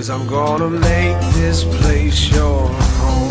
Cause I'm gonna make this place your home.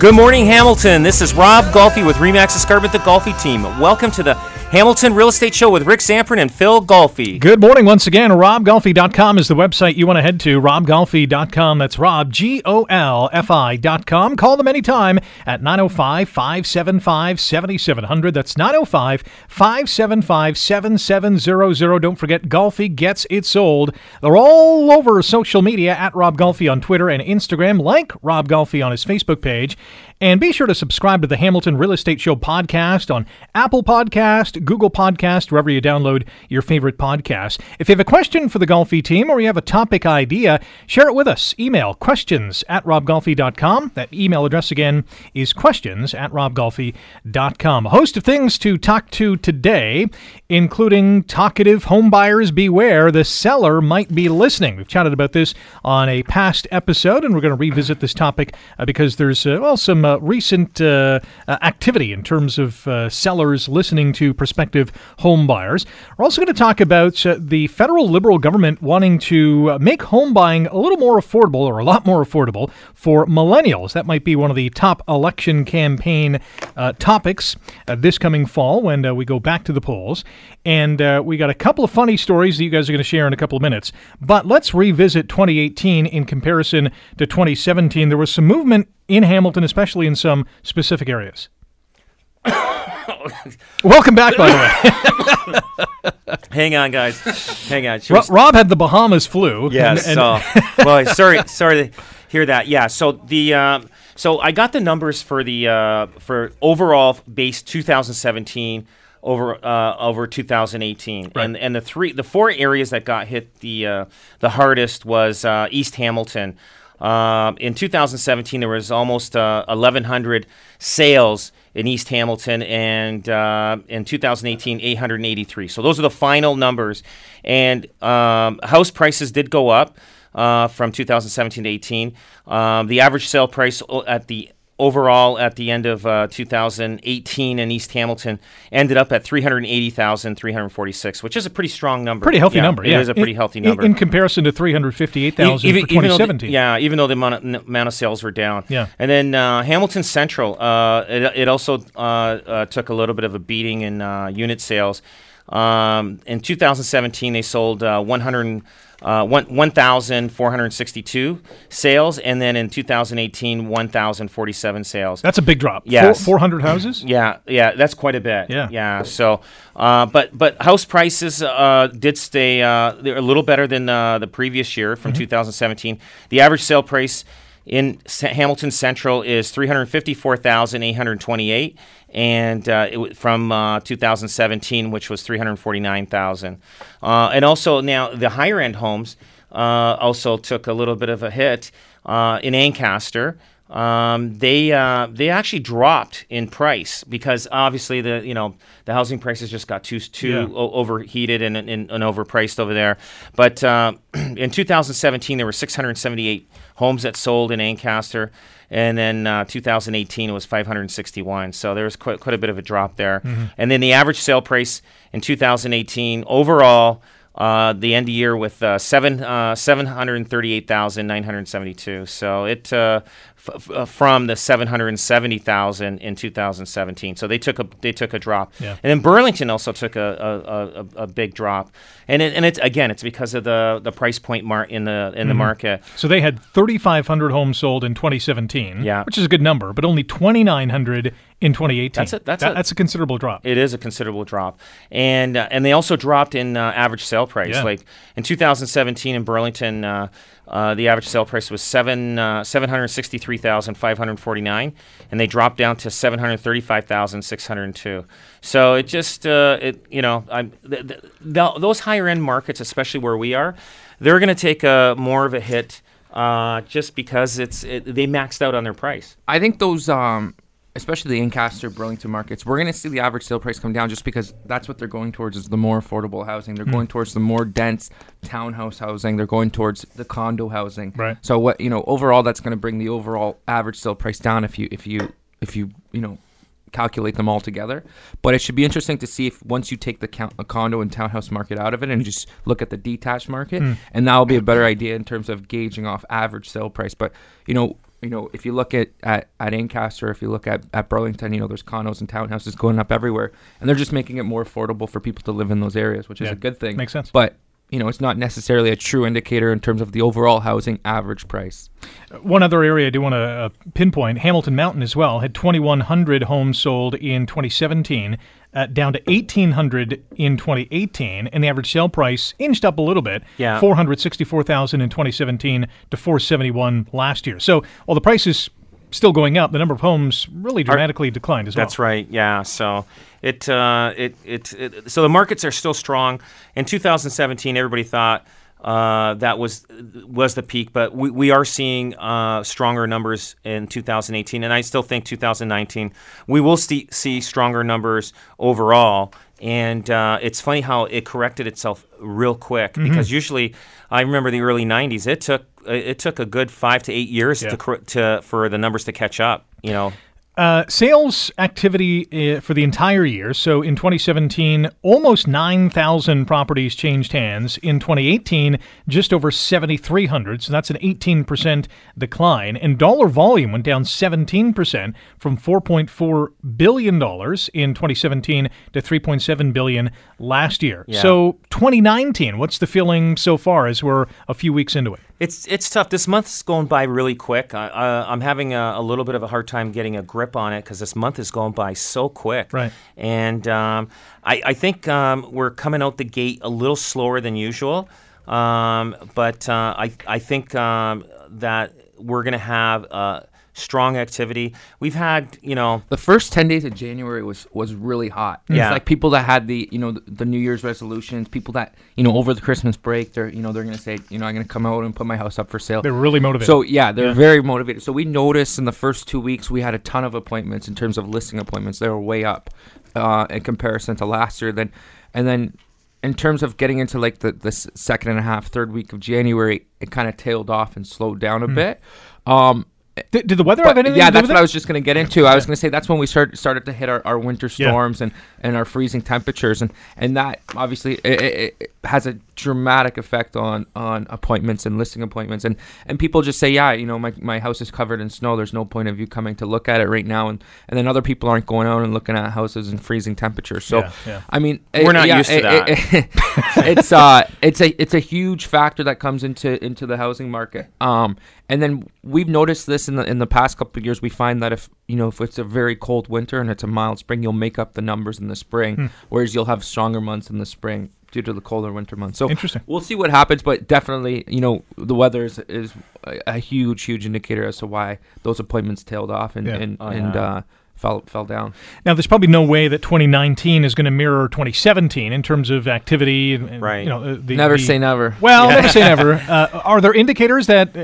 Good morning, Hamilton. This is Rob Golfi with Remax Escarpment, the Golfi team. Welcome to the Hamilton Real Estate Show with Rick Zamperin and Phil Golfi. Good morning once again. RobGolfi.com is the website you want to head to. RobGolfi.com. That's Rob, G O L F I.com. Call them anytime at 905 575 7700. That's 905 575 7700. Don't forget, Golfi gets it sold. They're all over social media at Rob Golfi on Twitter and Instagram. Like Rob Golfi on his Facebook page. And be sure to subscribe to the Hamilton Real Estate Show podcast on Apple Podcast, Google Podcast, wherever you download your favorite podcasts. If you have a question for the Golfi team or you have a topic idea, share it with us. Email questions at robgolfi.com. That email address again is questions at robgolfi.com. A host of things to talk to today, including talkative homebuyers beware, the seller might be listening. We've chatted about this on a past episode, and we're going to revisit this topic uh, because there's, uh, well, some uh, recent uh, uh, activity in terms of uh, sellers listening to prospective home buyers. We're also going to talk about uh, the federal Liberal government wanting to uh, make home buying a little more affordable or a lot more affordable for millennials. That might be one of the top election campaign uh, topics uh, this coming fall when uh, we go back to the polls. And uh, we got a couple of funny stories that you guys are going to share in a couple of minutes. But let's revisit 2018 in comparison to 2017. There was some movement in Hamilton, especially in some specific areas. Welcome back, by the way. Hang on, guys. Hang on. Ro- Rob had the Bahamas flu. Yes. and- and- so, well, sorry, sorry to hear that. Yeah. So the um, so I got the numbers for the uh, for overall base 2017 over uh, over 2018, and and the three the four areas that got hit the uh, the hardest was uh, East Hamilton. Um, in 2017, there was almost uh, 1,100 sales in East Hamilton, and uh, in 2018, 883. So those are the final numbers. And um, house prices did go up uh, from 2017 to 18. Um, the average sale price at the overall at the end of uh, 2018 in East Hamilton ended up at 380,346, which is a pretty strong number. pretty healthy Yeah, number. Yeah, It is a pretty In- healthy number. in, comparison to 358,000 Even- for even the- 2017. yeah, even though the amount of, amount of sales were down. Yeah. And then uh, Hamilton Central, uh, it, it also uh, uh, took a little bit of a beating in uh, unit sales. Um, in 2017, they sold uh, 100. Uh, one- 1,462 sales, and then in 2018, 1,047 sales. That's a big drop. Yes. Four, 400 houses? Yeah, yeah, that's quite a bit. Yeah. yeah. So, uh, but but house prices uh, did stay uh, they're a little better than uh, the previous year from 2017. The average sale price in Hamilton Central is 354,828, and uh, it, from uh, 2017, which was 349,000. Uh, and also now the higher end homes uh, also took a little bit of a hit uh, in Ancaster um, they uh, they actually dropped in price because obviously the you know the housing prices just got too too Yeah. o- overheated and, and, and overpriced over there. But uh, in 2017 there were 678 homes that sold in Ancaster, and then uh, 2018 it was 561. So there was quite quite a bit of a drop there. And then the average sale price in 2018 overall. Uh, the end of year with uh, seven uh, seven hundred thirty eight thousand nine hundred seventy two. So it uh, f- f- uh, from the seven hundred seventy thousand in two thousand seventeen. So they took a they took a drop. Yeah. And then Burlington also took a a, a, a big drop. And it, and it's again it's because of the the price point mar- in the in the market. So they had 3,500 homes sold in 2017, Yeah. which is a good number, but only 2,900 in 2018. That's a- that's That- a- that's a considerable drop. It is a considerable drop, and uh, and they also dropped in uh, average sale price. Yeah. Like in 2017 in Burlington, uh, uh, the average sale price was seven uh, seven hundred sixty three thousand five hundred forty nine, and they dropped down to seven hundred thirty five thousand six hundred two. So it just uh, it you know I'm, th- th- th- those higher end markets, especially where we are, they're going to take a more of a hit uh, just because it's it, they maxed out on their price. I think those, um, especially the Ancaster, Burlington markets, we're going to see the average sale price come down just because that's what they're going towards is the more affordable housing. They're hmm. going towards the more dense townhouse housing. They're going towards the condo housing. Right. So what you know, overall, that's going to bring the overall average sale price down if you if you if you you know calculate them all together. But it should be interesting to see if once you take the count, condo and townhouse market out of it and just look at the detached market, hmm. and that will be a better idea in terms of gauging off average sale price. But you know, you know, if you look at at, at Ancaster, if you look at, at Burlington, you know, there's condos and townhouses going up everywhere, and they're just making it more affordable for people to live in those areas, which is Yeah. a good thing. Makes sense. But you know, it's not necessarily a true indicator in terms of the overall housing average price. One other area I do want to uh, pinpoint Hamilton Mountain as well had 2,100 homes sold in 2017, uh, down to 1,800 in 2018, and the average sale price inched up a little bit. Yeah. 464,000 in 2017 to 471 last year. So while the price is still going up, the number of homes really dramatically declined as well. That's right. Yeah. So it, uh, it, it, it, so the markets are still strong. In 2017, everybody thought uh, that was was the peak, but we, we are seeing uh, stronger numbers in 2018, and I still think 2019 we will see, see stronger numbers overall. And uh, it's funny how it corrected itself real quick because usually I remember the early 90s. It took it took a good five to eight years Yeah. to, to for the numbers to catch up. You know. Uh, sales activity uh, for the entire year. So in 2017, almost 9,000 properties changed hands. In 2018, just over 7,300. So that's an 18% decline. And dollar volume went down 17% from 4.4 billion dollars in 2017 to 3.7 billion last year. Yeah. So 2019, what's the feeling so far as we're a few weeks into it? It's it's tough. This month's going by really quick. I, I'm having a, a little bit of a hard time getting a grip on it because this month is going by so quick. Right. And um, I, I think um, we're coming out the gate a little slower than usual. Um, but uh, I I think um, that we're going to have uh, strong activity. We've had you know The first ten days of January was was really hot. Yeah. It's like people that had the you know the, the New Year's resolutions, people that you know over the Christmas break, they're you know they're gonna say you know I'm gonna come out and put my house up for sale. They're really motivated. So yeah, they're Yeah. very motivated. So we noticed in the first two weeks we had a ton of appointments in terms of listing appointments. They were way up uh, in comparison to last year. Then, and then in terms of getting into like the the second and a half, third week of January, it kind of tailed off and slowed down a bit. Um, did, did the weather have anything yeah, to do that's what it? I was just going to get into. I was going to say that's when we started started to hit our, our winter Yeah. storms and, and our freezing temperatures, and, and that obviously it, it, it has a dramatic effect on, on appointments and listing appointments, and, and people just say, yeah, you know, my, my house is covered in snow. There's no point of you coming to look at it right now, and, and then other people aren't going out and looking at houses in freezing temperatures. So Yeah, yeah. I mean, We're it- not yeah, used to it- that. it- it's uh, it's a it's a huge factor that comes into into the housing market. Um, and then we've noticed this in the in the past couple of years. We find that if you know if it's a very cold winter and it's a mild spring, you'll make up the numbers in the spring, Hmm. whereas you'll have stronger months in the spring due to the colder winter months. So Interesting. We'll see what happens, but definitely, you know, the weather is, is a, a huge, huge indicator as to why those appointments tailed off and Yeah. and, Oh, and yeah. uh, fell fell down. Now, there's probably no way that 2019 is going to mirror 2017 in terms of activity. And, and, Right. You know, uh, the, Never the- say never. Well, never say never. Uh, are there indicators that uh,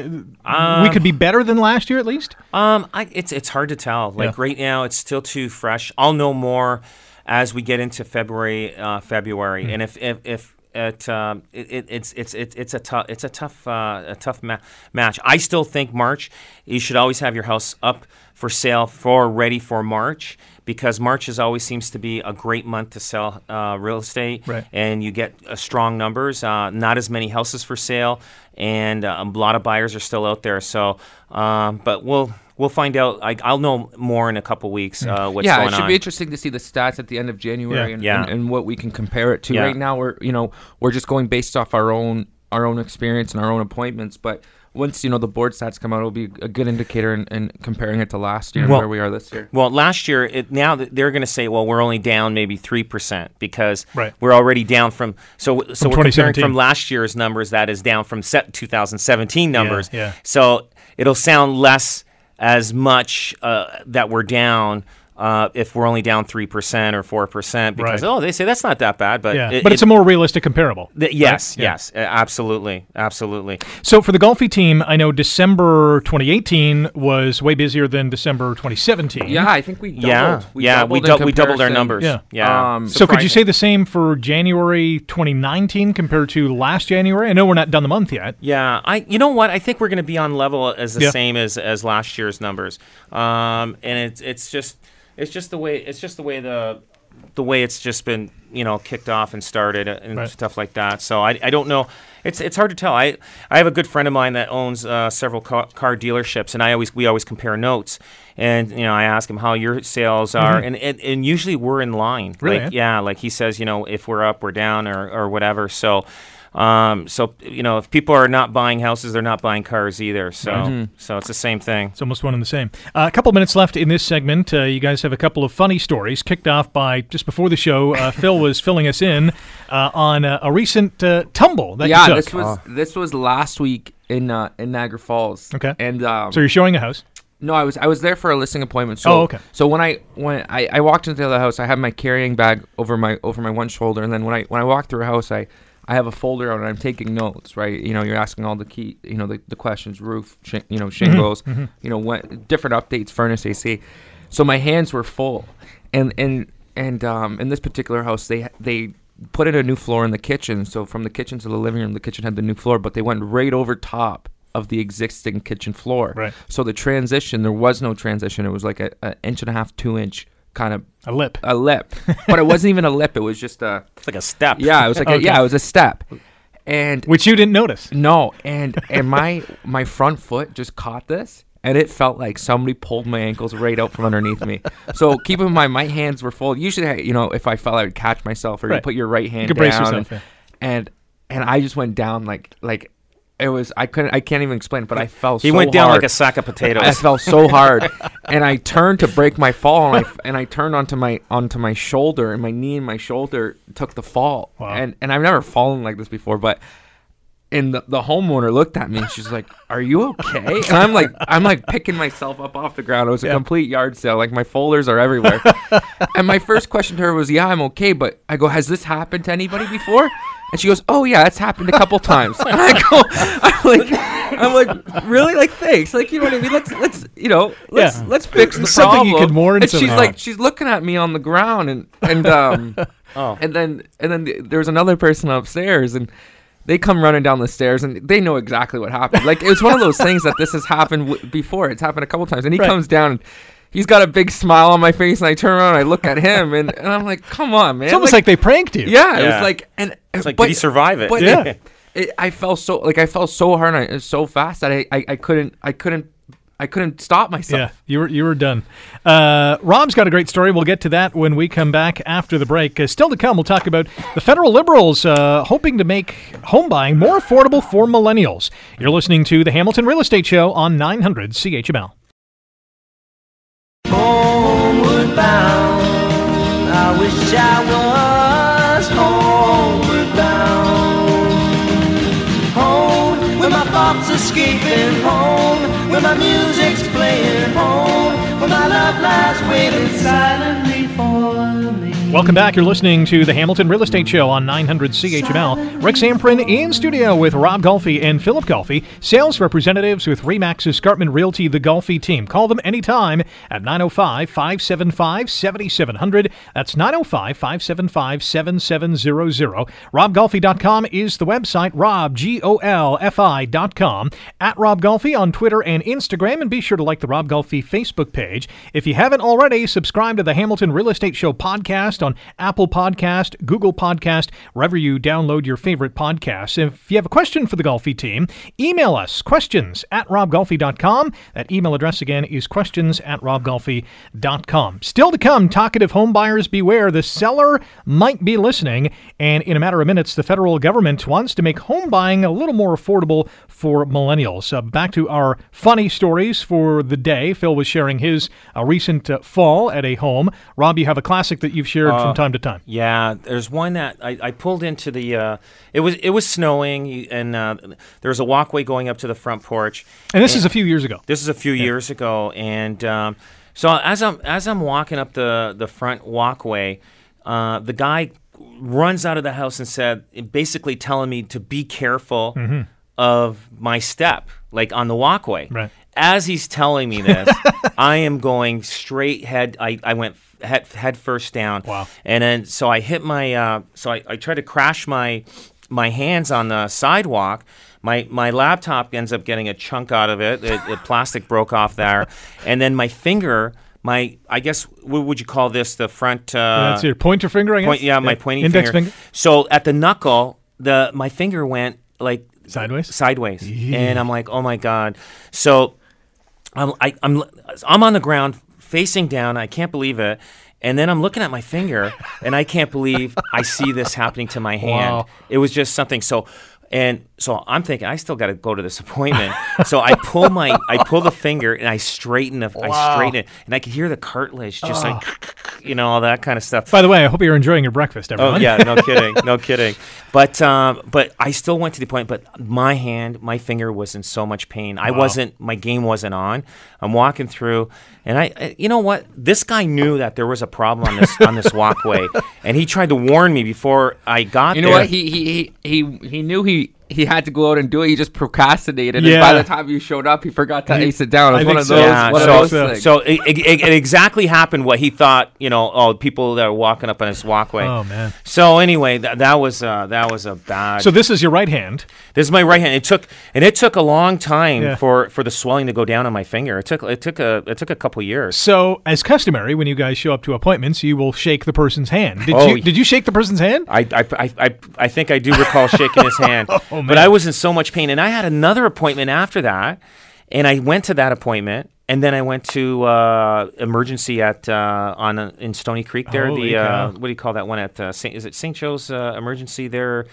we Um, could be better than last year at least? Um, I, it's it's hard to tell. Like Yeah. right now, it's still too fresh. I'll know more as we get into February. Uh, February, and if if, if it, um, it, it it's it's it's it's a tough it's a tough uh, a tough ma- match. I still think March. You should always have your house up for sale for ready for March because March is always seems to be a great month to sell uh, real estate, Right. and you get uh, strong numbers. Uh, not as many houses for sale, and uh, a lot of buyers are still out there. So, um, but we'll we'll find out. I, I'll know more in a couple weeks uh, what's yeah, going it should on. be interesting to see the stats at the end of January Yeah. and, Yeah. And, and what we can compare it to. Yeah. Right now, we're you know we're just going based off our own our own experience and our own appointments, but. Once you know the board stats come out, it'll be a good indicator in, in comparing it to last year and Well- where we are this year. well, last year, it, now they're going to say, well, we're only down maybe three percent because Right. we're already down from. So, so From we're comparing from last year's numbers that is down from set 2017 numbers. yeah. So it'll sound less as much uh, that we're down uh, if we're only down three percent or four percent because Right. oh they say that's not that bad, but Yeah, it- but it's it- a more realistic comparable. th- yes, right? Yeah. yes, absolutely, absolutely. So for the Golfi team, I know December 2018 was way busier than December 2017. Yeah, I think we doubled. yeah, we yeah, doubled we, in we doubled our comparison. numbers. Yeah. yeah. Um, So could you say the same for January 2019 compared to last January? I know we're not done the month yet. Yeah, I. You know what? I think we're going to be on level as the Yeah. same as as last year's numbers. Um, and it's it's just it's just the way it's just the way the the way it's just been you know kicked off and started and Right. stuff like that. So I, I don't know. It's it's hard to tell. I I have a good friend of mine that owns uh, several car, car dealerships, and I always we always compare notes. And you know, I ask him how your sales are, and, and and usually we're in line. Mm-hmm. Really, Like, yeah, like he says, you know, if we're up, we're down, or or whatever. So. Um, so you know, if people are not buying houses, they're not buying cars either. So, so it's the same thing. It's almost one and the same. Uh, a couple minutes left in this segment. Uh, you guys have a couple of funny stories kicked off by just before the show. Uh, Phil was filling us in uh, on uh, a recent uh, tumble that Yeah, you took. this was this was last week in uh, in Niagara Falls. Okay. And um, so you're showing a house. No, I was I was there for a listing appointment. So, Oh, okay. So when I when I, I walked into the other house, I had my carrying bag over my over my one shoulder, and then when I when I walked through a house, I I have a folder out and I'm taking notes. Right, you know, you're asking all the key, you know, the, the questions, roof, sh- you know, shingles, you know, what different updates, furnace, AC. So my hands were full, and and and um, in this particular house, they they put in a new floor in the kitchen. So from the kitchen to the living room, the kitchen had the new floor, but they went right over top of the existing kitchen floor. Right. So the transition, there was no transition. It was like a, a inch and a half, two inch kind of A lip. a lip, but it wasn't even a lip. It was just a It's like a step. yeah. It was like Okay. a, yeah. It was a step, and Which you didn't notice. no, and and my my front foot just caught this. And it felt like somebody pulled my ankles right out from underneath me. So keep in mind, my hands were full. Usually, I- you know, if I fell, I would catch myself, or Right. you put your right hand could down, brace yourself, and, yeah. and and I just went down like like it was. I couldn't. I can't even explain it, but I fell. He so went down hard. like a sack of potatoes. I fell so hard, and I turned to break my fall, and I, and I turned onto my onto my shoulder, and my knee and my shoulder took the fall. Wow. And and I've never fallen like this before, but and the, the homeowner looked at me and she's like, "Are you okay?" And I'm like, I'm like picking myself up off the ground. It was a Yeah. complete yard sale. Like my folders are everywhere. and my first question to her was, "Yeah, I'm okay," but I go, "Has this happened to anybody before?" And she goes, "Oh yeah, it's happened a couple times." And I go, "I'm like, I'm like, really? Like, thanks. Like, you know what I mean? Let's let's you know, let's Yeah. let's fix the Something problem." you could mourn And she's like, she's looking at me on the ground, and and um, Oh. and then and then th- there was another person upstairs, and they come running down the stairs, and they know exactly what happened. Like it's one of those things that this has happened w- before. It's happened a couple times, and he Right. comes down. and He's got a big smile on my face, and I turn around, and I look at him, and, and I'm like, "Come on, man!" It's almost like, they pranked you. yeah, it was like, and It's like, but, did he survive it? But Yeah. it, it, I fell so like I fell so hard, and I, so fast that I, I, I couldn't I couldn't I couldn't stop myself. Yeah, you were you were done. Uh, Rob's got a great story. We'll get to that when we come back after the break. Uh, still to come, we'll talk about the federal liberals uh, hoping to make home buying more affordable for millennials. You're listening to the Hamilton Real Estate Show on 900 CHML. homeward bound. I wish I was homeward bound. Home, where my thoughts escaping home, where my music's playing home, where my love lies waiting silently for me. Welcome back. You're listening to the Hamilton Real Estate Show on 900 CHML. Rick Zamperin in studio with Rob Golfi and Philip Golfi, sales representatives with Remax Escarpment Realty, the Golfi team. Call them anytime at 905 575 7700. That's 905 575 7700. RobGolfi.com is the website, Rob, G O L F I.com. At Rob Golfi on Twitter and Instagram, and be sure to like the Rob Golfi Facebook page. If you haven't already, subscribe to the Hamilton Real Estate Show podcast on Apple Podcast, Google Podcast, wherever you download your favorite podcasts. If you have a question for the Golfi team, email us questions at robgolfi.com. That email address again is questions at robgolfi.com. Still to come, talkative home buyers beware. The seller might be listening, and in a matter of minutes, the federal government wants to make home buying a little more affordable for millennials. Uh, back to our funny stories for the day. Phil was sharing his uh, recent uh, fall at a home. Rob, you have a classic that you've shared from time to time. Yeah, there's one that I, I pulled into the. Uh, it was it was snowing, and uh, there was a walkway going up to the front porch. And this is a few years ago. This is a few years ago, and um, So as I'm as I'm walking up the the front walkway, uh, the guy runs out of the house and said, basically telling me to be careful of my step, like on the walkway. Right. As he's telling me this, I am going straight head. I, I went head head first down. Wow. And then so I hit my uh, so I, I tried to crash my my hands on the sidewalk. My my laptop ends up getting a chunk out of it. It plastic broke off there, and then my finger. My I guess what would you call this? The front. Uh, That's your pointer finger, I guess? point, yeah, my pointing Index finger. So at the knuckle, the my finger went like Sideways? sideways, and I'm like, oh my god. So I'm I, I'm I'm on the ground facing down. I can't believe it. And then I'm looking at my finger, and I can't believe I see this happening to my hand. Wow. It was just something so. And so I'm thinking I still got to go to this appointment. so I pull my I pull the finger and I straighten it. I straighten it, and I could hear the cartilage just like you know all that kind of stuff. By the way, I hope you're enjoying your breakfast, everyone. Oh everyone. yeah, no kidding, no kidding. But um, but I still went to the point. But my hand, my finger was in so much pain. I wasn't. My game wasn't on. I'm walking through, and I, you know what? This guy knew that there was a problem on this on this walkway, and he tried to warn me before I got there. You know there. what? He he he he he knew he he had to go out and do it. He just procrastinated. And by the time you showed up, he forgot to ace it down. It was one think of so. those. yeah, one so, of those so. so it, it, it exactly happened what he thought. You know, oh, people that are walking up on his walkway. Oh, man. So anyway, that that was uh, that was a bad. So this is your right hand. This is my right hand. It took and it took a long time Yeah. for, for the swelling to go down on my finger. It took it took a it took a couple years. So, as customary, when you guys show up to appointments, you will shake the person's hand. Did Oh, you did you shake the person's hand? I, I, I, I, I think I do recall shaking his hand, Oh, but I was in so much pain, and I had another appointment after that, and I went to that appointment, and then I went to uh, emergency at uh, on uh, in Stoney Creek there. Holy the uh, what do you call that one at uh, Saint, is it St. Joe's uh, emergency there?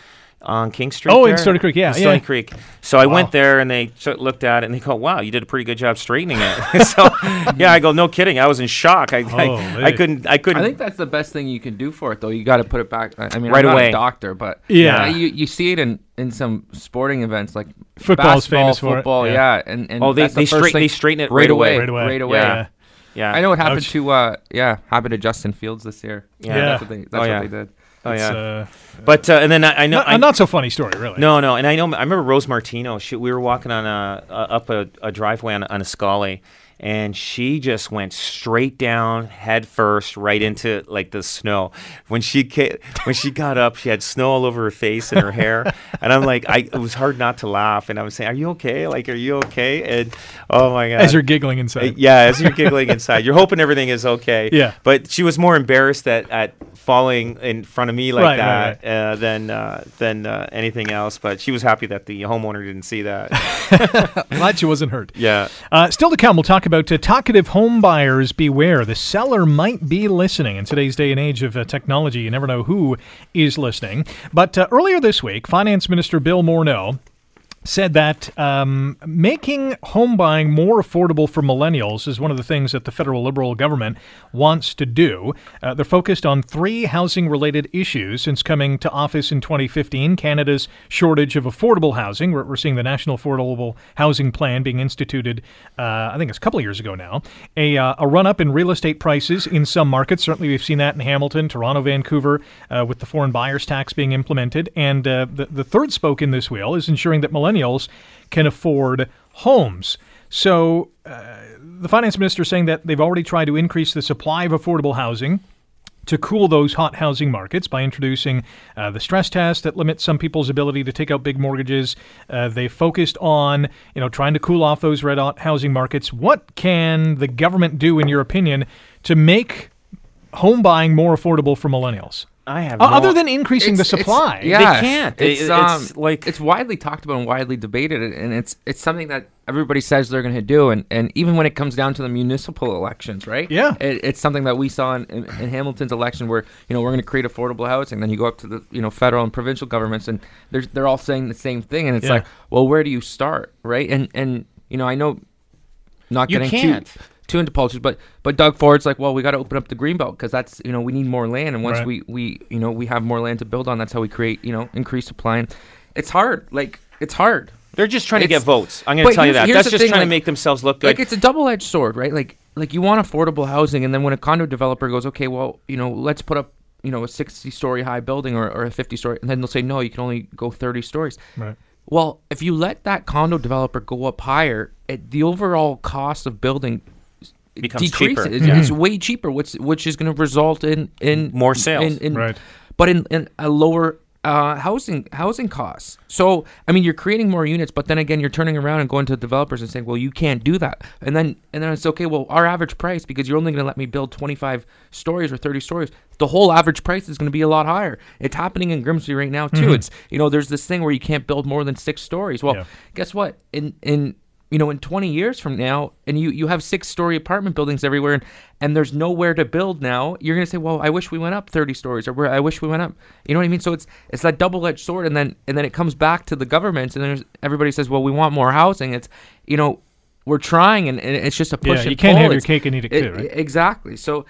On King Street. Oh, in? Stoney Creek, yeah, In Stoney yeah. Creek. So I went there and they looked at it and they go, "Wow, you did a pretty good job straightening it." so yeah, I go, "No kidding." I was in shock. I, I, I couldn't. I couldn't. I think that's the best thing you can do for it, though. You got to put it back. I I mean, Right I'm not away. a doctor, but Yeah. you you see it in, in some sporting events like Football's basketball, famous for it, football, yeah. yeah. and, and Oh, they- that's the they first straight- they straighten it right right away, away. Right away. right away. Yeah. yeah. I know what happened Ouch. to uh yeah happened to Justin Fields this year. Yeah. Yeah. that's what they that's Oh, what yeah. they did. Oh It's, yeah. uh, But uh, and then I, I know not, I, a not so funny story, really. no no and I know I remember Rose Martino. She, we were walking on a, a up a, a driveway on, on a scully, and she just went straight down head first right into like the snow. When she ca- when she got up, she had snow all over her face and her hair, and I'm like, I it was hard not to laugh, and I was saying, "Are you okay? Like, are you okay?" And oh my god, As you're giggling Uh, inside. yeah, as you're giggling inside, you're hoping everything is okay. Yeah. But she was more embarrassed at, at falling in front of me like Right, right, that Uh, than uh, than uh, anything else. But she was happy that the homeowner didn't see that. Glad she wasn't hurt. yeah. Uh, still to come, we'll talk about uh, talkative home buyers beware. The seller might be listening. In today's day and age of uh, technology, you never know who is listening. But uh, earlier this week, Finance Minister Bill Morneau said that um, making home buying more affordable for millennials is one of the things that the federal Liberal government wants to do. Uh, they're focused on three housing related issues since coming to office in 2015 Canada's shortage of affordable housing. We're, we're seeing the National Affordable Housing Plan being instituted, uh, I think it's a couple of years ago now. A, uh, a run up in real estate prices in some markets. Certainly, we've seen that in Hamilton, Toronto, Vancouver, uh, with the foreign buyers tax being implemented. And uh, the, the third spoke in this wheel is ensuring that millennials can afford homes. So, uh, the finance minister is saying that they've already tried to increase the supply of affordable housing to cool those hot housing markets by introducing uh, the stress test that limits some people's ability to take out big mortgages. Uh, they focused on, you know, trying to cool off those red hot housing markets. What can the government do, in your opinion, to make home buying more affordable for millennials? I have O- no- Other than increasing the It's- it's- supply. yeah, They can't. It's, It- um, it's like- it's widely talked about and widely debated, and- and it's it's something that everybody says they're going to do, and, and even when it comes down to the municipal elections, right? Yeah. it, it's something that we saw in, in, in Hamilton's election, where you know we're going to create affordable housing. Then you go up to the you know federal and provincial governments, and they're they're all saying the same thing, and it's Yeah. like, well, where do you start, right? And and you know I know, not You getting can't. Too into politics, but but Doug Ford's like, well, we got to open up the greenbelt because that's you know we need more land, and once Right. we we you know we have more land to build on, that's how we create you know increased supply. And it's hard, like it's hard. They're just trying to get votes. I'm going to tell you that. That's just thing, trying like- to make themselves look good. like it's a double-edged sword, right? Like like you want affordable housing, and then when a condo developer goes, okay, well, you know, let's put up you know a 60-story high building or, or a 50-story, and then they'll say no, you can only go 30 stories. Right. Well, if you let that condo developer go up higher, it, the overall cost of building Becomes decreases. cheaper. It's, it's way cheaper, which which is going to result in in More sales. in, in- Right. But in, in a lower uh, housing housing costs. So I mean, you're creating more units, but then again, you're turning around and going to developers and saying, "Well, you can't do that." And then and then it's okay. Well, our average price because you're only going to let me build 25 stories or 30 stories. The whole average price is going to be a lot higher. It's happening in Grimsby right now too. It's you know, there's this thing where you can't build more than six stories. Well, Yeah. guess what? In in you know, in 20 years from now, and you, you have six story apartment buildings everywhere, and, and there's nowhere to build now, you're gonna say, well, I wish we went up 30 stories, or I wish we went up. You know what I mean? So it's it's that double edged sword, and then and then it comes back to the government and then everybody says, well, we want more housing. It's you know, we're trying, and, and it's just a push. Yeah, and you can't pull. have your cake and eat it too, right? Exactly. So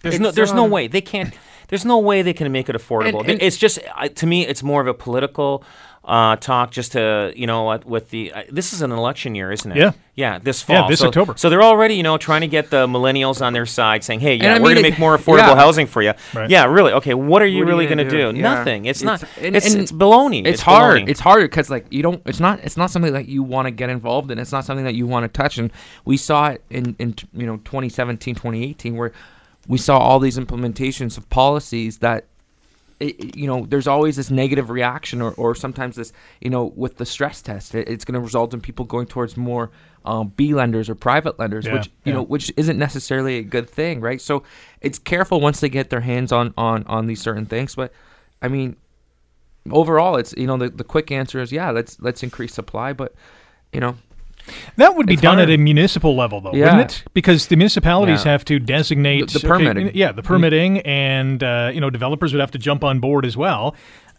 There's no it's, there's no um, way they can't. There's no way they can make it affordable. And- and- it's just uh, to me, it's more of a political uh, talk. Just to you know what with the uh, this is an election year, isn't it? Yeah. Yeah, this fall. Yeah, this so, October. So they're already you know trying to get the millennials on their side, saying, "Hey, yeah, we're gonna make more affordable yeah. housing for you." Right. Yeah, really. Okay, what are you What really gonna, gonna do? do? Yeah. Nothing. It's, not. and- it's and it's baloney. It's, hard. baloney. It's hard because like you don't. It's not. It's not something that you want to get involved in. It's not something that you want to touch. And we saw it in in you know 2017, 2018, where we saw all these implementations of policies that. It, you know, there's always this negative reaction, or, or sometimes this, you know, with the stress test, it, it's going to result in people going towards more um, B lenders or private lenders, Yeah, which you yeah. know, which isn't necessarily a good thing, right? So it's careful once they get their hands on on on these certain things. But I mean, overall, it's you know the, the quick answer is yeah, let's let's increase supply, but you know That would be It's done hard. at a municipal level, though, Yeah. wouldn't it? Because the municipalities Yeah. have to designate The- the okay, permitting. yeah, the permitting, and uh, you know, developers would have to jump on board as well.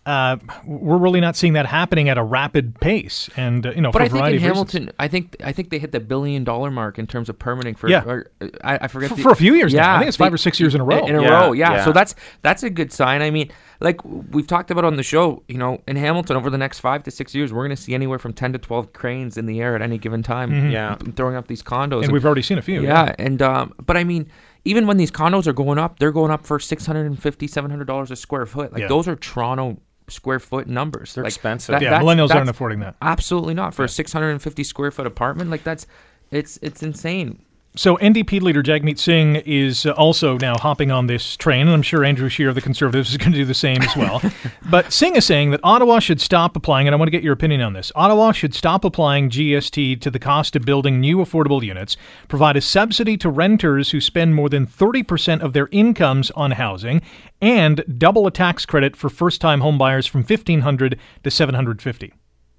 Uh, we're really not seeing that happening at a rapid pace, and uh, you know, But for I a think in variety of reasons. Hamilton, I think I think they hit the billion dollar mark in terms of permitting for. Yeah. or, I, I forget For- the- for a few years now. I think it's five or six years in a row. In a Yeah, row, yeah. yeah. So that's that's a good sign. I mean, like we've talked about on the show, you know, in Hamilton over the next five to six years, we're going to see anywhere from ten to twelve cranes in the air at any given time. Yeah. throwing up these condos. and we've already seen a few. yeah, and um, but I mean, even when these condos are going up, they're going up for $650, 700 dollars a square foot. Like Yeah. those are Toronto square foot numbers. They're like, expensive. that- yeah. that's- Millennials aren't affording that. Absolutely not for a 650 square foot apartment. Like that's it's it's insane. So NDP leader Jagmeet Singh is uh, also now hopping on this train, and I'm sure Andrew Scheer of the Conservatives is going to do the same as well. but Singh is saying that Ottawa should stop applying, and I want to get your opinion on this. Ottawa should stop applying GST to the cost of building new affordable units, provide a subsidy to renters who spend more than 30% of their incomes on housing, and double a tax credit for first-time homebuyers from 1500 to 750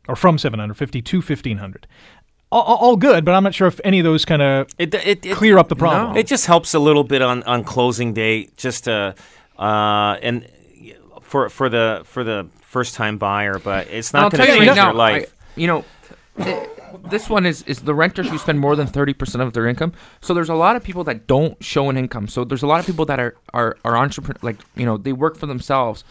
or from 750 to 1500 all, all- all good but i'm not sure if any of those kind of It, it, it, clear up the problem. It just helps a little bit on, on closing day, just to, uh, and for for the for the first time buyer, but it's not going to you change right your now, life. I- you know, th- this one is is the renters who spend more than thirty percent of their income. So there's a lot of people that don't show an income. So there's a lot of people that are are are entrepreneur, like you know, they work for themselves.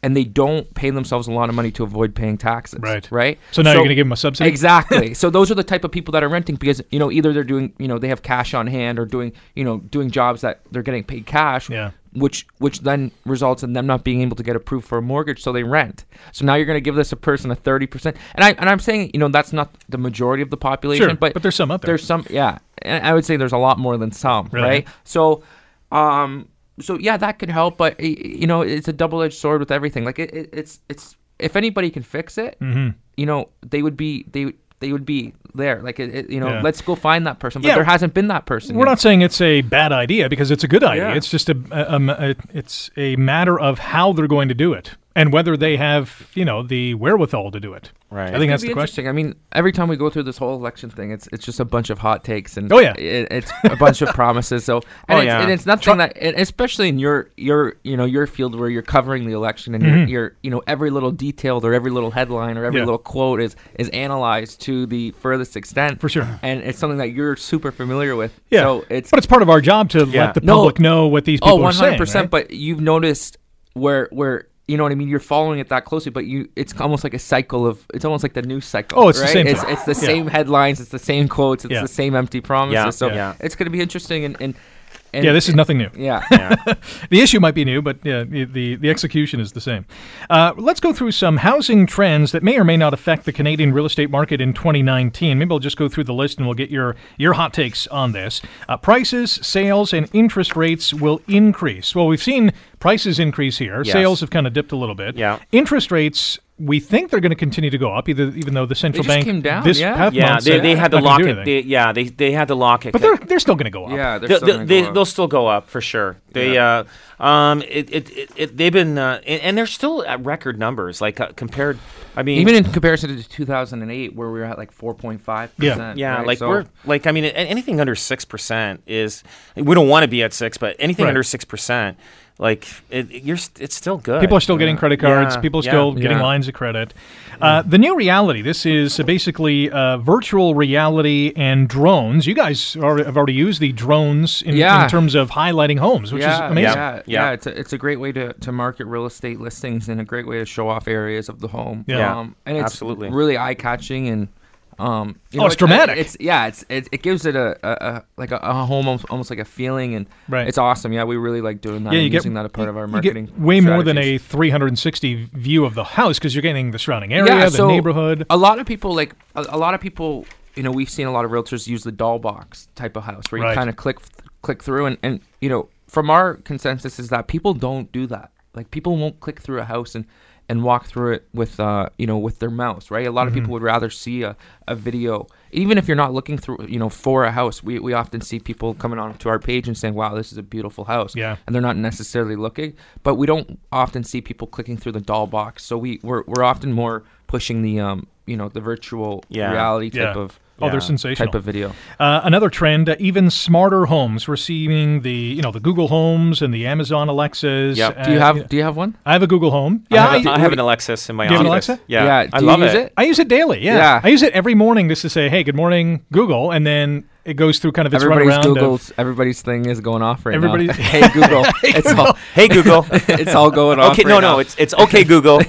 And they don't pay themselves a lot of money to avoid paying taxes. Right. Right. So now you're gonna give them a subsidy? Exactly. so those are the type of people that are renting because you know either they're doing you know they have cash on hand or doing you know doing jobs that they're getting paid cash Yeah. which which then results in them not being able to get approved for a mortgage, so they rent. So now you're going to give this a person a thirty percent, and I and I'm saying you know that's not the majority of the population, Sure, but but there's some out there. There's some, yeah, and I would say there's a lot more than some, Really? right? So, um, so yeah, that could help, but you know it's a double edged sword with everything. Like it, it, it's it's if anybody can fix it, Mm-hmm. you know they would be they. They would be there, like it, it- you know. Yeah. Let's go find that person, but Yeah. there hasn't been that person. We're yet. not saying it's a bad idea because it's a good idea. Yeah. It's just a, a, a it's a matter of how they're going to do it and whether they have you know the wherewithal to do it. Right. I think that's the question. I mean, every time we go through this whole election thing, it's it's just a bunch of hot takes and Oh, yeah. it, it's a bunch of promises. So and, Oh, it's, yeah. and it's nothing that, and especially in your your you know your field where you're covering the election and you're, you're you know every little detail or every little headline or every Mm-hmm. Yeah. little quote is is analyzed to the furthest extent For sure. and it's something that you're super familiar with. Yeah, So it's but it's part of our job to Yeah. let the No. public know what these people oh are 100 saying. percent. right? But you've noticed where where you know what I mean. You're following it that closely, but you it's almost like a cycle of it's almost like the news cycle. Oh, it's the same It's, it's the Yeah. same headlines. It's the same quotes. It's Yeah. the same empty promises. Yeah, So yeah. it's going to be interesting and. and and Yeah, this is nothing new. Yeah. Yeah. The issue might be new, but yeah, the, the, the execution is the same. Uh, let's go through some housing trends that may or may not affect the Canadian real estate market in 2019. Maybe I'll just go through the list and we'll get your, your hot takes on this. Uh, prices, sales, and interest rates will increase. Well, we've seen prices increase here. Yes. Sales have kind of dipped a little bit. Yeah. Interest rates. We think they're going to continue to go up, either even though the central just bank came down, this yeah. past Yeah, they, said they had to lock it. They, yeah, they they had to lock it. but they're they're still going to go up. Yeah. They're They, still they, gonna they, go up. will still go up for sure. They, uh, um, it, it, it, it they've been, uh, and, and they're still at record numbers. Like uh, compared, I mean, Even in comparison to 2008, where we were at like 4.5 Yeah. percent. yeah, right? like So- we're like, I mean, anything under six percent is we don't want to be at six, but anything Right. under six percent, like it, you're, it's still good. People are still getting credit cards. Yeah, People are yeah, still getting yeah. lines of credit. Uh, the new reality. This is uh, basically uh, virtual reality and drones. You guys are, have already used the drones in, Yeah. in terms of highlighting homes, which yeah, is amazing. Yeah, yeah, Yeah. It's a, it's a great way to, to market real estate listings and a great way to show off areas of the home. Yeah. um, and it's Absolutely. really eye catching and um. You Oh, it's it- dramatic. It's yeah. It's it, it gives it a, a, a like a, a home almost, almost like a feeling and Right. it's awesome. Yeah, we really like doing that. Yeah, and you get using that as part of our you marketing. get way more than a 360 view of the house because you're getting the surrounding area, yeah, the so neighborhood. A lot of people like a, a lot of people. You know, we've seen a lot of realtors use the doll box type of house where Right. you kind of click click through and and you know from our consensus is that people don't do that. Like people won't click through a house and and walk through it with uh you know with their mouse right a lot of Mm-hmm. people would rather see a, a video even if you're not looking through you know for a house we, we often see people coming on to our page and saying wow this is a beautiful house Yeah. and they're not necessarily looking but we don't often see people clicking through the doll box so we we're, we're often more pushing the um you know the virtual Yeah. reality type Yeah. of Oh, they're Yeah. sensational. type of video Uh, another trend: uh, even smarter homes. We're seeing the you know the Google Homes and the Amazon Alexas. Yep. do you have do you have one I have a Google Home. Yeah, I have, a- I, I have an Alexis in my Do you have an. Alexa? Yeah, Yeah, I do you love use it. it? I use it daily. Yeah. Yeah. I use it every morning just to say, "Hey, good morning, Google," and then it goes through kind of its everybody's runaround of- Google's everybody's thing is going off right Everybody's- now hey Google it's all Hey Google. it's all going off okay, right no, now. no, it's it's okay Google.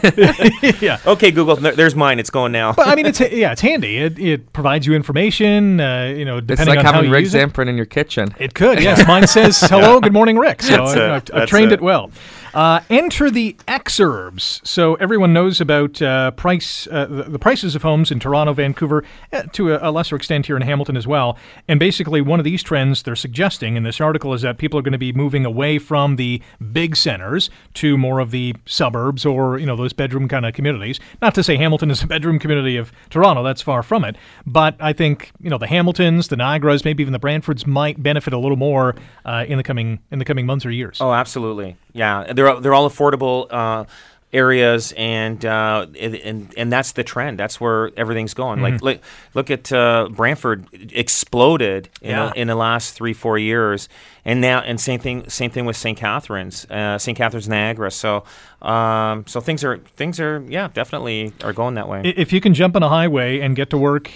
yeah. okay Google, there- there's mine. It's going now. But I mean, it's yeah, it's handy. It, it provides you information. Uh, you know, It's depending like on how having you Rick use. Zamperin in your kitchen. It could, yes. Mine says hello, good morning, Rick. So That's I- it. I've, I've trained it. it. well. Uh, enter the exurbs. So everyone knows about uh, price, uh, the, prices of homes in Toronto, Vancouver, uh, to a, a lesser extent here in Hamilton as well. And basically, one of these trends they're suggesting in this article is that people are going to be moving away from the big centers to more of the suburbs or you know those bedroom kind of communities. Not to say Hamilton is a bedroom community of Toronto. That's far from it. But I think you know the Hamiltons, the Niagaras, maybe even the Brantfords might benefit a little more uh, in the coming in the coming months or years. Oh, absolutely. Yeah, they're they're all affordable uh, areas, and, uh, and and that's the trend. That's where everything's going. Mm-hmm. Like look, look at uh, Brantford exploded in, Yeah. the, in the last three four years, and now and same thing same thing with St. Catharines, uh, St. Catharines Niagara. So um, so things are things are yeah definitely are going that way. If you can jump on a highway and get to work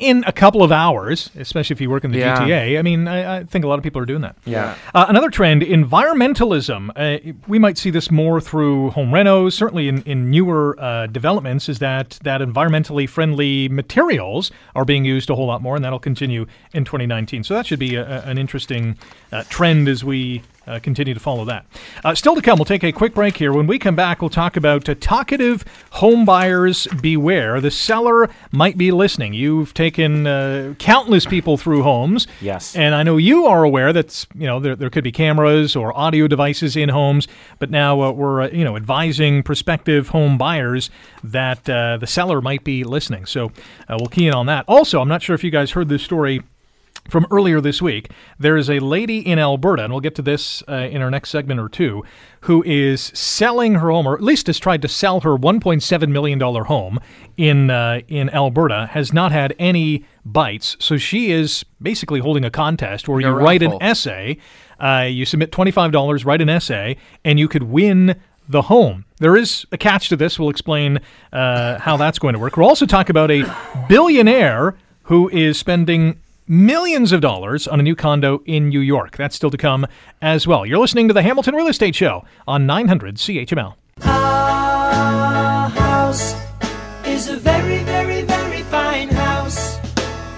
in a couple of hours, especially if you work in the Yeah. GTA, I mean, I, I think a lot of people are doing that. yeah. Uh, another trend, environmentalism. Uh, we might see this more through home renos, certainly in, in newer uh, developments, is that, that environmentally friendly materials are being used a whole lot more, and that'll continue in 2019. So that should be a, a- an interesting uh, trend as we uh, continue to follow that. Uh, still to come, we'll take a quick break here. When we come back, we'll talk about uh, talkative home buyers beware. The seller might be listening. You've taken uh, countless people through homes. Yes. And I know you are aware that you know there, there could be cameras or audio devices in homes, but now uh, we're uh, you know advising prospective home buyers that uh, the seller might be listening. So uh, we'll key in on that. Also, I'm not sure if you guys heard this story from earlier this week. There is a lady in Alberta, and we'll get to this uh, in our next segment or two, who is selling her home, or at least has tried to sell her 1.7 million dollar home in uh, in Alberta. Has not had any bites, so she is basically holding a contest where you a write an essay. Uh, you submit twenty five dollars, write an essay, and you could win the home. There is a catch to this. We'll explain uh, how that's going to work. We'll also talk about a billionaire who is spending millions of dollars on a new condo in New York. That's still to come as well. You're listening to the Hamilton Real Estate Show on 900 CHML. Our house is a very, very, very fine house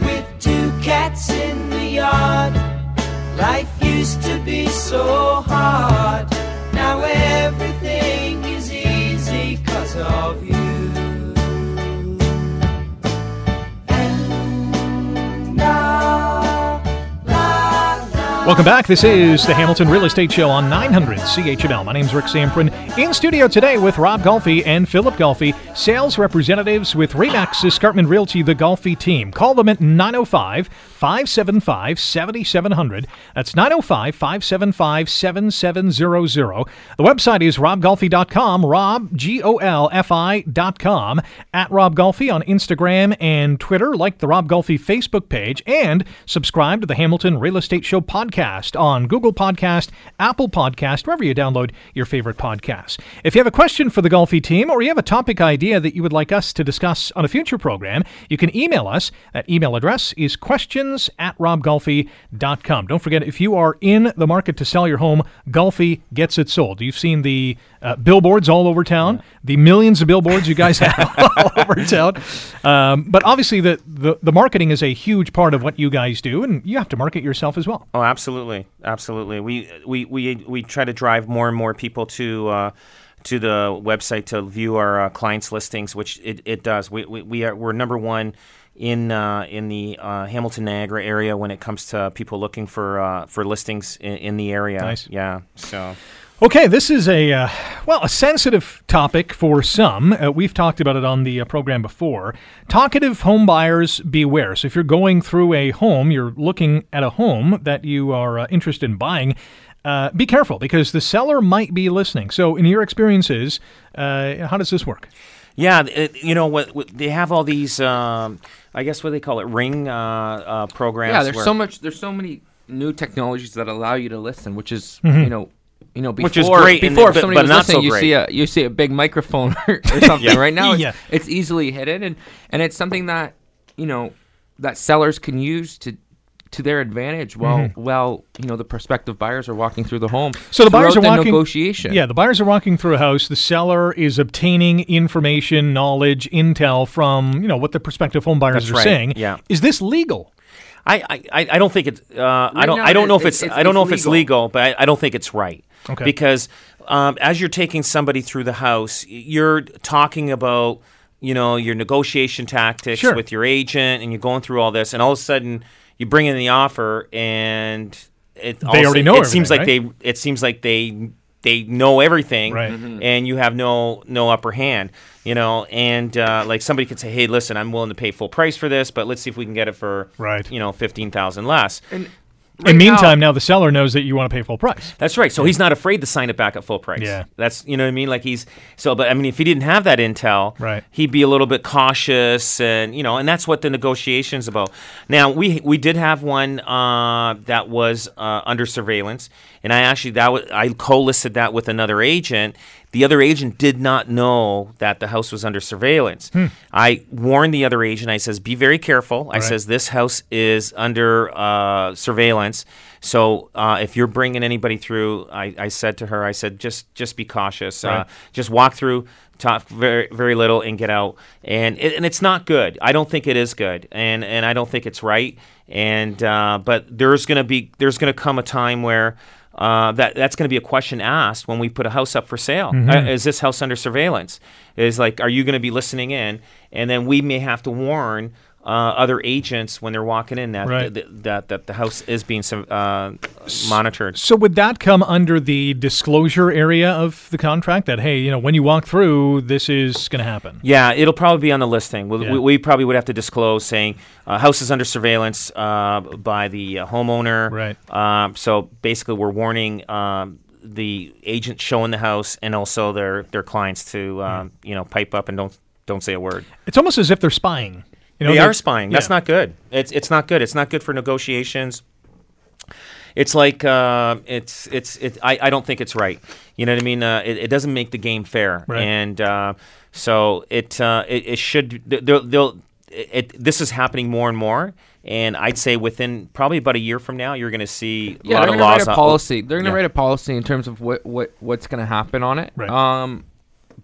with two cats in the yard. Life used to be so Welcome back. This is the Hamilton Real Estate Show on 900 CHML. My name's Rick Zamperin. In studio today with Rob Golfi and Philip Golfi, sales representatives with Remax Escarpment Realty, the Golfi team. Call them at 905 575 7700. That's 905 575 7700. The website is robgolfi.com, rob, G O L F I.com, at Rob Golfi on Instagram and Twitter. Like the Rob Golfi Facebook page and subscribe to the Hamilton Real Estate Show podcast on Google Podcast, Apple Podcast, wherever you download your favorite podcasts. If you have a question for the Golfi team or you have a topic idea that you would like us to discuss on a future program, you can email us. That email address is questions at robgolfi.com. Don't forget, if you are in the market to sell your home, Golfi gets it sold. You've seen the uh, billboards all over town, the millions of billboards you guys have all over town. Um, but obviously, the, the, the marketing is a huge part of what you guys do, and you have to market yourself as well. Oh, absolutely, absolutely. We we we we try to drive more and more people to. Uh, to the website to view our uh, clients' listings, which it, it does. We, we, we are we're number one in uh, in the uh, Hamilton Niagara area when it comes to people looking for uh, for listings in, in the area. Nice. Yeah. So Okay, this is a uh, well a sensitive topic for some. Uh, we've talked about it on the uh, program before. Talkative home buyers beware. So if you're going through a home, you're looking at a home that you are uh, interested in buying. Uh, be careful because the seller might be listening. So, in your experiences, uh, how does this work? yeah, it, you know what, what they have all these. Um, I guess what they call it ring uh, uh, programs. Yeah, there's where- so much. There's so many new technologies that allow you to listen, which is Mm-hmm. you know. You know, before, Which is great, before it- if somebody but was not listening, so you great. see a you see a big microphone or, or something. Right now, it's, Yeah. it's easily hidden, and and it's something that you know that sellers can use to to their advantage while while you know the prospective buyers are walking through the home. Mm-hmm. So the buyers are throughout walking negotiation. Yeah, the buyers are walking through a house. The seller is obtaining information, knowledge, intel from you know what the prospective home buyers That's are right, saying. yeah. is this legal? I, I, I I don't think it's uh, I don't I don't it- know if it's- it's, it's- I don't it's know if it's legal. legal, but I, I don't think it's right. Okay. Because um, as you're taking somebody through the house, you're talking about you know your negotiation tactics Sure. with your agent, and you're going through all this, and all of a sudden you bring in the offer, and it They also- already know It seems like everything, they it seems like they they know everything, Right. and you have no no upper hand. You know, and uh, like somebody could say, "Hey, listen, I'm willing to pay full price for this, but let's see if we can get it for Right. you know fifteen thousand less." And In right meantime, now- now the seller knows that you want to pay full price. That's right. So he's not afraid to sign it back at full price. Yeah. That's you know what I mean. Like he's so, but I mean, if he didn't have that intel, Right. he'd be a little bit cautious, and you know, and that's what the negotiations about. Now we we did have one uh, that was uh, under surveillance, and I actually that was I co-listed that with another agent. The other agent did not know that the house was under surveillance. I warned the other agent. I says, "Be very careful." I Right. says, "This house is under uh, surveillance." So uh, if you're bringing anybody through, I, I said to her, I said, just just be cautious. Uh, just walk through, talk very very little, and get out. And it, and it's not good. I don't think it is good, and and I don't think it's right. And uh, but there's gonna be there's gonna come a time where. Uh, that that's going to be a question asked when we put a house up for sale. Uh, is this house under surveillance? Is like, are you going to be listening in? And then we may have to warn uh, other agents when they're walking in that Right. th- that that the house is being uh, monitored. So would that come under the disclosure area of the contract? That hey, you know, when you walk through, this is going to happen. Yeah, it'll probably be on the listing. We, Yeah. we, we probably would have to disclose saying uh, house is under surveillance uh, by the uh, homeowner. Right. Um, so basically, we're warning um, the agent showing the house and also their their clients to um, you know pipe up and don't don't say a word. It's almost as if they're spying. You know, they they're- are spying. That's yeah. not good. It's it's not good. It's not good for negotiations. It's like uh, it's it's it. I, I don't think it's right. You know what I mean? Uh, it, it doesn't make the game fair, Right. and uh, so it, uh, it it should. They'll, they'll it, this is happening more and more, and I'd say within probably about a year from now, you're going to see a Yeah, lot they're of gonna laws. write a out- policy. They're gonna Yeah. write a policy in terms of what, what what's gonna happen on it. Right. Um,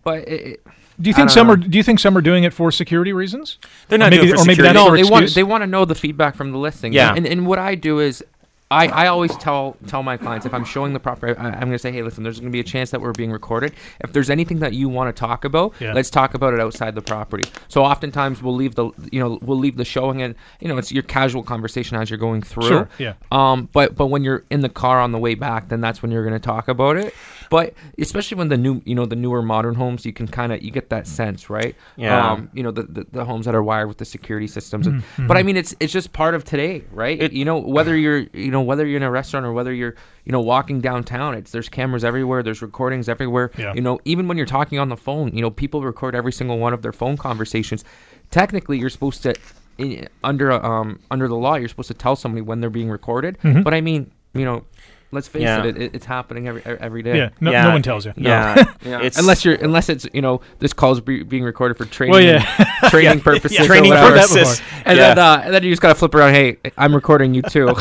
but it, it, Do you think some know. are? Do you think some are doing it for security reasons? They're Or not maybe, doing it for or maybe security. that's no, their they want excuse? they want to know the feedback from the listing. Yeah. and and what I do is. I, I always tell tell my clients if I'm showing the property, I, I'm going to say, hey, listen, there's going to be a chance that we're being recorded. If there's anything that you want to talk about, Yeah. let's talk about it outside the property. So oftentimes we'll leave the you know we'll leave the showing and you know it's your casual conversation as you're going through. Sure, yeah. Um, but but when you're in the car on the way back, then that's when you're going to talk about it. But especially when the new you know the newer modern homes, you can kind of you get that sense, right? Yeah. Um, you know the, the the homes that are wired with the security systems. And, Mm-hmm. But I mean, it's it's just part of today, right? It- you know whether you're you know whether you're in a restaurant or whether you're you know walking downtown, it's there's cameras everywhere, there's recordings everywhere. Yeah. You know even when you're talking on the phone, you know people record every single one of their phone conversations. Technically, you're supposed to in, under um under the law, you're supposed to tell somebody when they're being recorded. Mm-hmm. But I mean, you know. Let's face Yeah. it, it, it's happening every every day. Yeah, no, Yeah. no one tells you. No. Yeah, Yeah. Unless you're unless it's you know this call's be, being recorded for training Well, yeah. and- training purposes or training whatever. I've heard that purposes. and yeah. then uh, and then you just gotta flip around hey I'm recording you too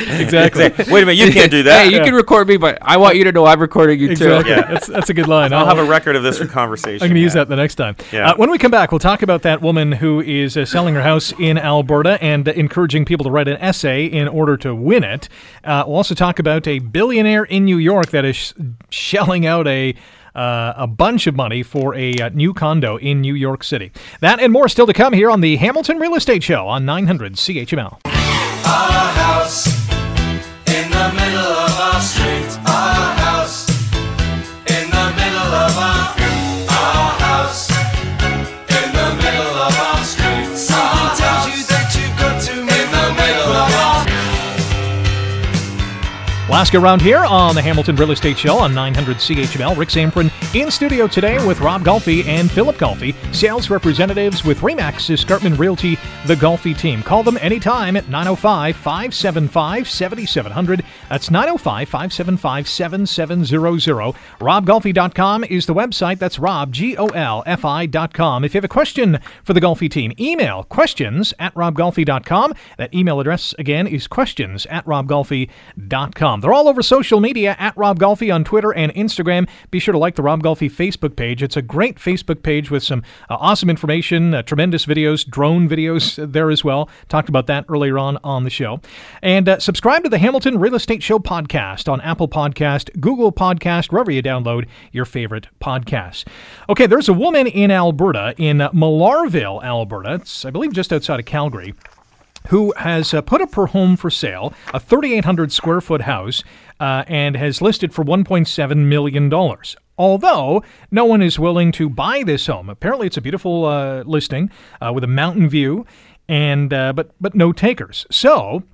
exactly. Wait a minute, you can't do that. hey you can record me but I want you to know I'm recording you Exactly. too Yeah. That's that's a good line. I'll have a record of this conversation. I'm going to use that the next time. Yeah. Uh, when we come back, we'll talk about that woman who is uh, selling her house in Alberta and uh, encouraging people to write an essay in order to win it. Uh, we'll also talk about a billionaire in New York that is shelling out a. Uh, a bunch of money for a uh, new condo in New York City. That and more still to come here on the Hamilton Real Estate Show on 900 CHML. Alaska around here on the Hamilton Real Estate Show on 900 CHML. Rick Zamperin in studio today with Rob Golfi and Philip Golfi, sales representatives with Remax Escarpment Realty, the Golfi team. Call them anytime at 905 575 7700. That's 905 575 7700. RobGolfi.com is the website. That's Rob, G O L F I.com. If you have a question for the Golfi team, email questions at robgolfi.com. That email address again is questions at robgolfi.com. They're all over social media at Rob Golfi on Twitter and Instagram. Be sure to like the Rob Golfi Facebook page. It's a great Facebook page with some uh, awesome information, uh, tremendous videos, drone videos there as well. Talked about that earlier on on the show. And uh, subscribe to the Hamilton Real Estate Show podcast on Apple Podcast, Google Podcast, wherever you download your favorite podcasts. Okay, there's a woman in Alberta, in Millarville, Alberta. It's, I believe, just outside of Calgary who has uh, put up her home for sale, a 3,800 square foot house, uh, and has listed for $1.7 million. Although no one is willing to buy this home. Apparently, it's a beautiful uh, listing uh, with a mountain view, and uh, but but no takers. So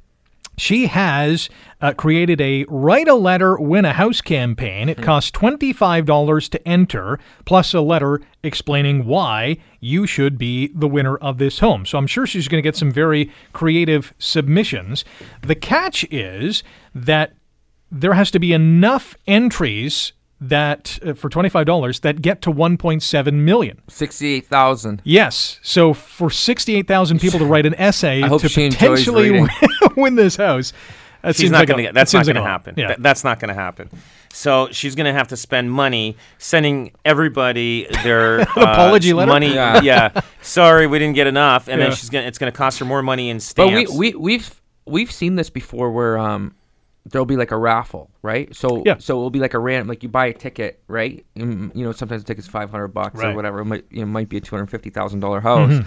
she has uh, created a write a letter, win a house campaign. It costs $25 to enter, plus a letter explaining why you should be the winner of this home. So I'm sure she's going to get some very creative submissions. The catch is that there has to be enough entries that uh, for $25 that get to 1.7 million. sixty-eight thousand Yes. So for 68,000 people to write an essay I hope to she potentially win this house, that She's seems not like going to get. that That's not seems like going to happen. Yeah. Th- that's not going to happen. So she's going to have to spend money sending everybody their uh, apology letter? Money, Yeah. yeah. Sorry, we didn't get enough, and Yeah. then she's going. to It's going to cost her more money in stamps. but we we we've we've seen this before where um there'll be like a raffle right so Yeah. so it'll be like a random like you buy a ticket right and, you know sometimes the ticket's 500 bucks Right. or whatever it might you know might be a $250,000 house Mm-hmm.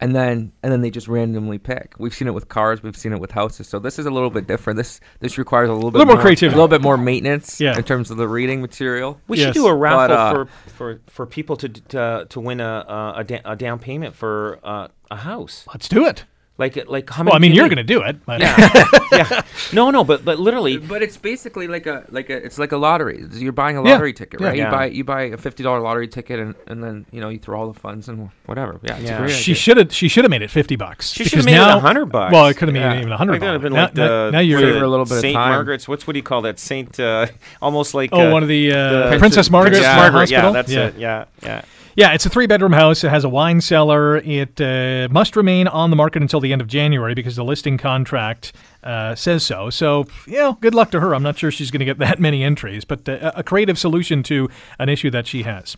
and then and then they just randomly pick. We've seen it with cars, we've seen it with houses. So this is a little bit different. This this requires a little bit little more creativity. a little bit more maintenance Yeah. in terms of the reading material. We Yes. should do a raffle uh, for, for, for people to to, to win a a, a, da- a down payment for uh, a house. Let's do it. Like like how many? Well, I mean, you you're need? going to do it. But yeah. No, no, but but literally, But it's basically like a like a it's like a lottery. You're buying a Yeah. lottery ticket, right? Yeah. You buy you buy a fifty dollar lottery ticket and, and then you know you throw all the funds and whatever. Yeah, it's Yeah. a great she should have she should have made it 50 bucks. She should've made it now, 100 bucks. Well, it could have made Yeah. it even 100 like that would have been now, like now- the now you're a little bit of Saint time. Margaret's. What's what do you call that? Saint, uh, almost like Oh, uh, one of the, uh, the- Princess Margaret Princess uh, Margaret. Yeah, that's it. Yeah, yeah. Yeah, it's a three bedroom house. It has a wine cellar. It uh, must remain on the market until the end of January because the listing contract uh, says so. So, you know, good luck to her. I'm not sure she's going to get that many entries, but uh, a creative solution to an issue that she has.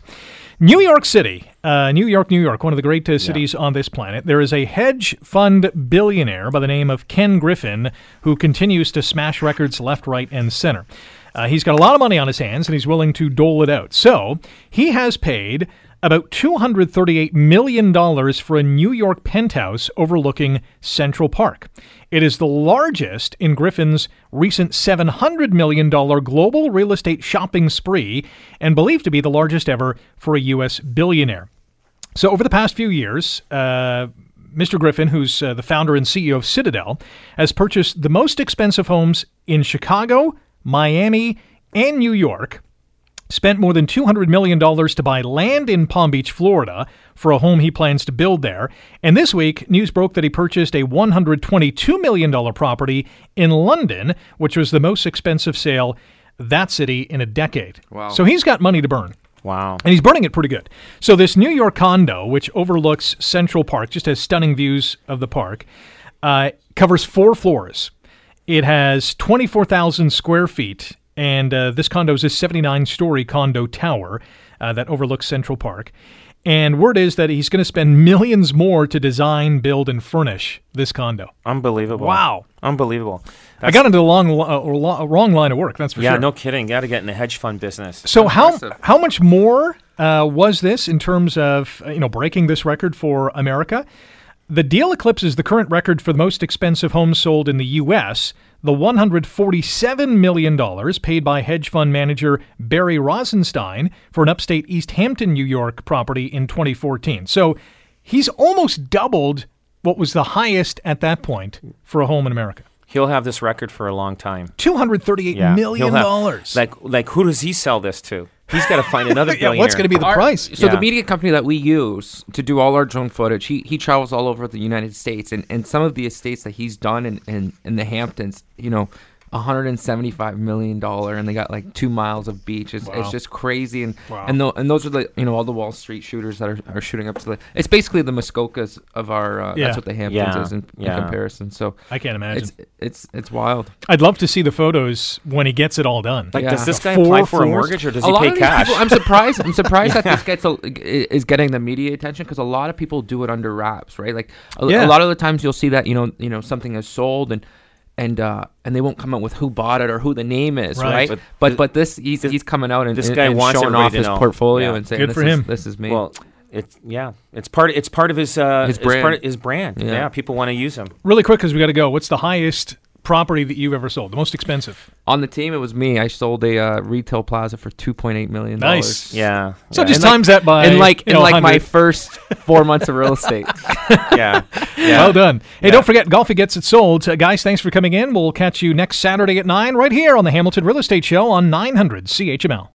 New York City, uh, New York, New York, one of the great uh, cities on this planet. There is a hedge fund billionaire by the name of Ken Griffin who continues to smash records left, right, and center. Uh, he's got a lot of money on his hands and he's willing to dole it out. So he has paid about $238 million for a New York penthouse overlooking Central Park. It is the largest in Griffin's recent $700 million global real estate shopping spree and believed to be the largest ever for a U.S. billionaire. So, over the past few years, uh, Mr. Griffin, who's uh, the founder and CEO of Citadel, has purchased the most expensive homes in Chicago, Miami, and New York spent more than $200 million to buy land in Palm Beach, Florida, for a home he plans to build there. And this week, news broke that he purchased a $122 million property in London, which was the most expensive sale that city in a decade. Wow. So he's got money to burn. Wow. And he's burning it pretty good. So this New York condo, which overlooks Central Park, just has stunning views of the park, uh, covers four floors. It has 24,000 square feet and uh, this condo is a 79 story condo tower uh, that overlooks Central Park. And word is that he's going to spend millions more to design, build, and furnish this condo. Unbelievable. Wow. Unbelievable. I got into the long, uh, lo- wrong line of work. That's for yeah, sure. Yeah, no kidding. Got to get in the hedge fund business. So how how much more uh, was this in terms of uh, you know breaking this record for America? The deal eclipses the current record for the most expensive homes sold in the U.S. The $147 million paid by hedge fund manager Barry Rosenstein for an upstate East Hampton, New York property in 2014. So he's almost doubled what was the highest at that point for a home in America. He'll have this record for a long time. Two hundred thirty-eight Yeah. million have- dollars. Like, like who does he sell this to? He's got to find another yeah, billionaire. what's going to be the Our- price? So Yeah. the media company that we use to do all our drone footage, he, he travels all over the United States, and, and some of the estates that he's done in, in, in the Hamptons, you know, 175 million dollar, and they got like two miles of beach. It's, Wow. it's just crazy, and Wow. and tho- and those are the you know all the Wall Street shooters that are, are shooting up to the. It's basically the Muskokas of our. Uh, Yeah. That's what the Hamptons Yeah, is in, in comparison. So I can't imagine. it's it's it's wild. I'd love to see the photos when he gets it all done. Like, Yeah. does this guy Four apply for a mortgage or does a he lot pay of these cash? people, I'm surprised. I'm surprised that this gets a, is getting the media attention because a lot of people do it under wraps, right? Like a, Yeah. a lot of the times you'll see that you know you know something is sold and and uh, and they won't come out with who bought it or who the name is, Right. right? But But th- but, this he's this- he's coming out and this guy and wants showing everybody off his know. portfolio Yeah. and saying Good this for is, him. This is me. well, it's yeah, it's part. It's part of his uh, His it's part brand. his brand. Yeah. Yeah, people want to use him. Really quick, because we got to go. What's the highest property that you've ever sold? The most expensive? on the team, it was me. I sold a uh, retail plaza for 2.8 million. dollars. Nice. Yeah. So yeah. just And like- times that by in like in know, like my first four months of real estate. yeah. Yeah. Well done. Hey, Yeah. don't forget, Golfi gets it sold. Uh, guys, thanks for coming in. We'll catch you next Saturday at 9 right here on the Hamilton Real Estate Show on 900 CHML.